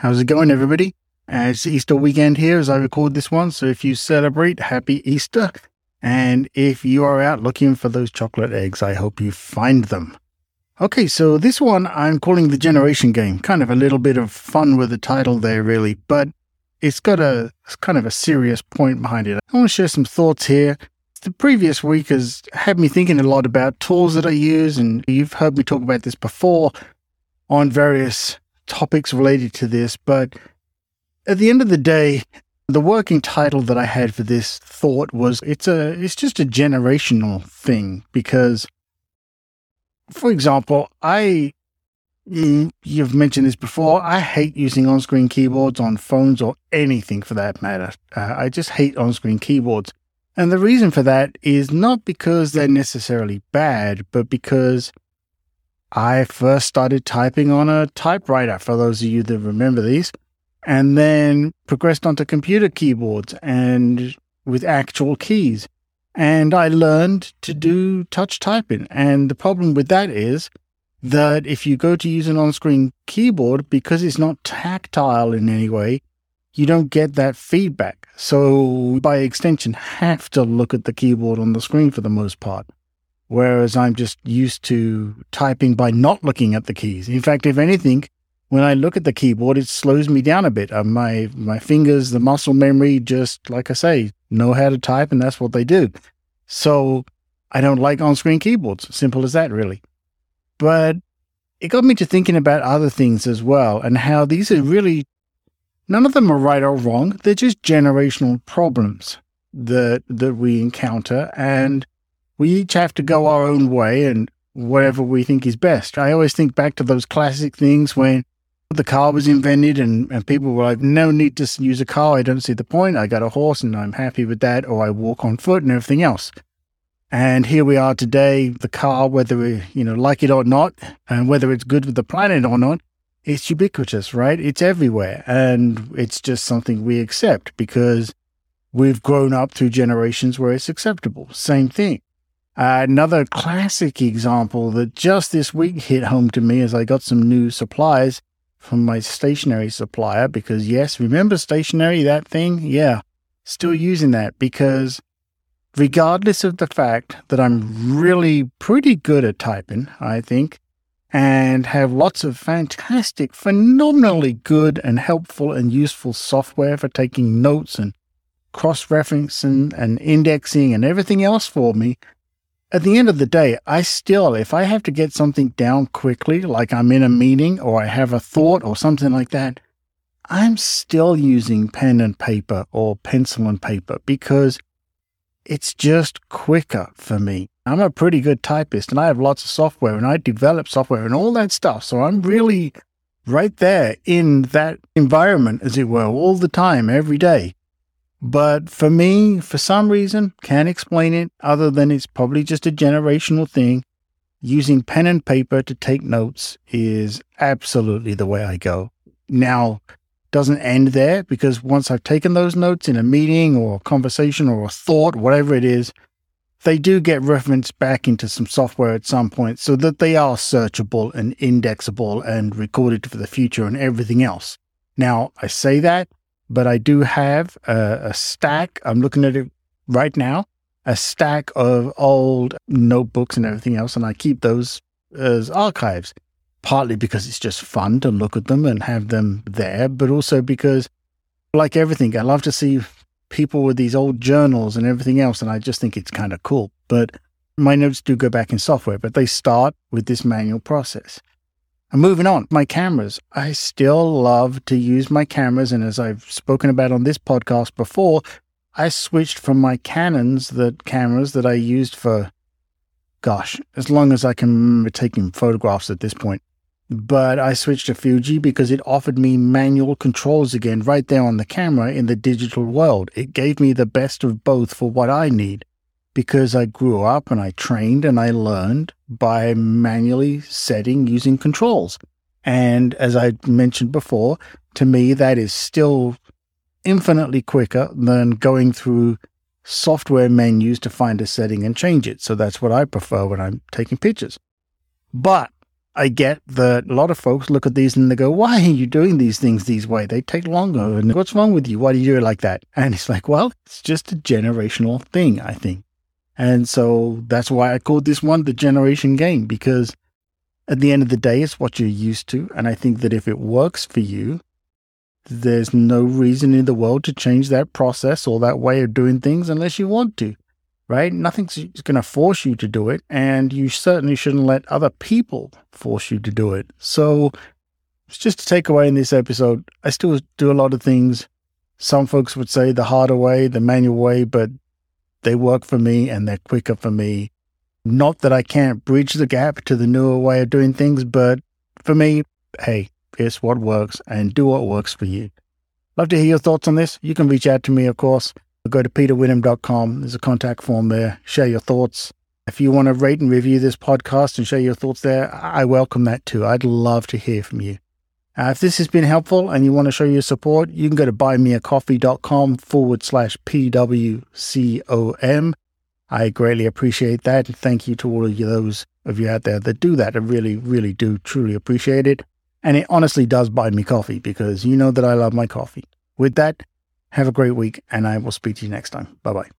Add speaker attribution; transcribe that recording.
Speaker 1: How's it going, everybody? Uh, it's Easter weekend here as I record this one, so if you celebrate, happy Easter. And if you are out looking for those chocolate eggs, I hope you find them. Okay, so this one I'm calling the Generation Game. Kind of a little bit of fun with the title there, really, but it's got a it's kind of a serious point behind it. I want to share some thoughts here. The previous week has had me thinking a lot about tools that I use, and you've heard me talk about this before on various topics related to this, but at the end of the day, the working title that I had for this thought was it's a it's just a generational thing because for example, I you've mentioned this before, I hate using on-screen keyboards on phones or anything for that matter. Uh, I just hate on-screen keyboards. And the reason for that is not because they're necessarily bad, but because I first started typing on a typewriter, for those of you that remember these, and then progressed onto computer keyboards and with actual keys. And I learned to do touch typing. And the problem with that is that if you go to use an on screen keyboard, because it's not tactile in any way, you don't get that feedback. So, by extension, have to look at the keyboard on the screen for the most part whereas I'm just used to typing by not looking at the keys. In fact, if anything, when I look at the keyboard, it slows me down a bit. Uh, my my fingers, the muscle memory, just like I say, know how to type, and that's what they do. So I don't like on-screen keyboards. Simple as that, really. But it got me to thinking about other things as well, and how these are really none of them are right or wrong. They're just generational problems that that we encounter, and we each have to go our own way and whatever we think is best. I always think back to those classic things when the car was invented and, and people were like, no need to use a car. I don't see the point. I got a horse and I'm happy with that. Or I walk on foot and everything else. And here we are today, the car, whether we, you know, like it or not, and whether it's good with the planet or not, it's ubiquitous, right? It's everywhere. And it's just something we accept because we've grown up through generations where it's acceptable. Same thing. Uh, another classic example that just this week hit home to me as I got some new supplies from my stationery supplier. Because, yes, remember stationery, that thing? Yeah, still using that because regardless of the fact that I'm really pretty good at typing, I think, and have lots of fantastic, phenomenally good and helpful and useful software for taking notes and cross referencing and indexing and everything else for me at the end of the day, I still, if I have to get something down quickly, like I'm in a meeting or I have a thought or something like that, I'm still using pen and paper or pencil and paper because it's just quicker for me. I'm a pretty good typist and I have lots of software and I develop software and all that stuff. So I'm really right there in that environment, as it were, all the time, every day. But for me, for some reason, can't explain it other than it's probably just a generational thing. Using pen and paper to take notes is absolutely the way I go. Now, doesn't end there because once I've taken those notes in a meeting or conversation or a thought, whatever it is, they do get referenced back into some software at some point so that they are searchable and indexable and recorded for the future and everything else. Now, I say that but I do have a, a stack. I'm looking at it right now, a stack of old notebooks and everything else, and I keep those as archives. Partly because it's just fun to look at them and have them there, but also because, like everything, I love to see people with these old journals and everything else, and I just think it's kind of cool. But my notes do go back in software, but they start with this manual process. And moving on, my cameras. I still love to use my cameras. And as I've spoken about on this podcast before, I switched from my Canons, the cameras that I used for, gosh, as long as I can remember taking photographs at this point. But I switched to Fuji because it offered me manual controls again right there on the camera in the digital world. It gave me the best of both for what I need because I grew up and I trained and I learned by manually setting using controls. And as I mentioned before, to me, that is still infinitely quicker than going through software menus to find a setting and change it. So that's what I prefer when I'm taking pictures. But I get that a lot of folks look at these and they go, why are you doing these things these way? They take longer. And what's wrong with you? Why do you do it like that? And it's like, well, it's just a generational thing, I think. And so that's why I called this one the generation game because at the end of the day, it's what you're used to. And I think that if it works for you, there's no reason in the world to change that process or that way of doing things unless you want to, right? Nothing's going to force you to do it. And you certainly shouldn't let other people force you to do it. So it's just a takeaway in this episode. I still do a lot of things. Some folks would say the harder way, the manual way, but they work for me and they're quicker for me. Not that I can't bridge the gap to the newer way of doing things, but for me, hey, it's what works and do what works for you. Love to hear your thoughts on this. You can reach out to me, of course. Go to peterwitham.com. There's a contact form there. Share your thoughts. If you want to rate and review this podcast and share your thoughts there, I welcome that too. I'd love to hear from you. Uh, if this has been helpful and you want to show your support, you can go to buymeacoffee.com forward slash PWCOM. I greatly appreciate that. Thank you to all of you, those of you out there that do that. I really, really do truly appreciate it. And it honestly does buy me coffee because you know that I love my coffee. With that, have a great week and I will speak to you next time. Bye bye.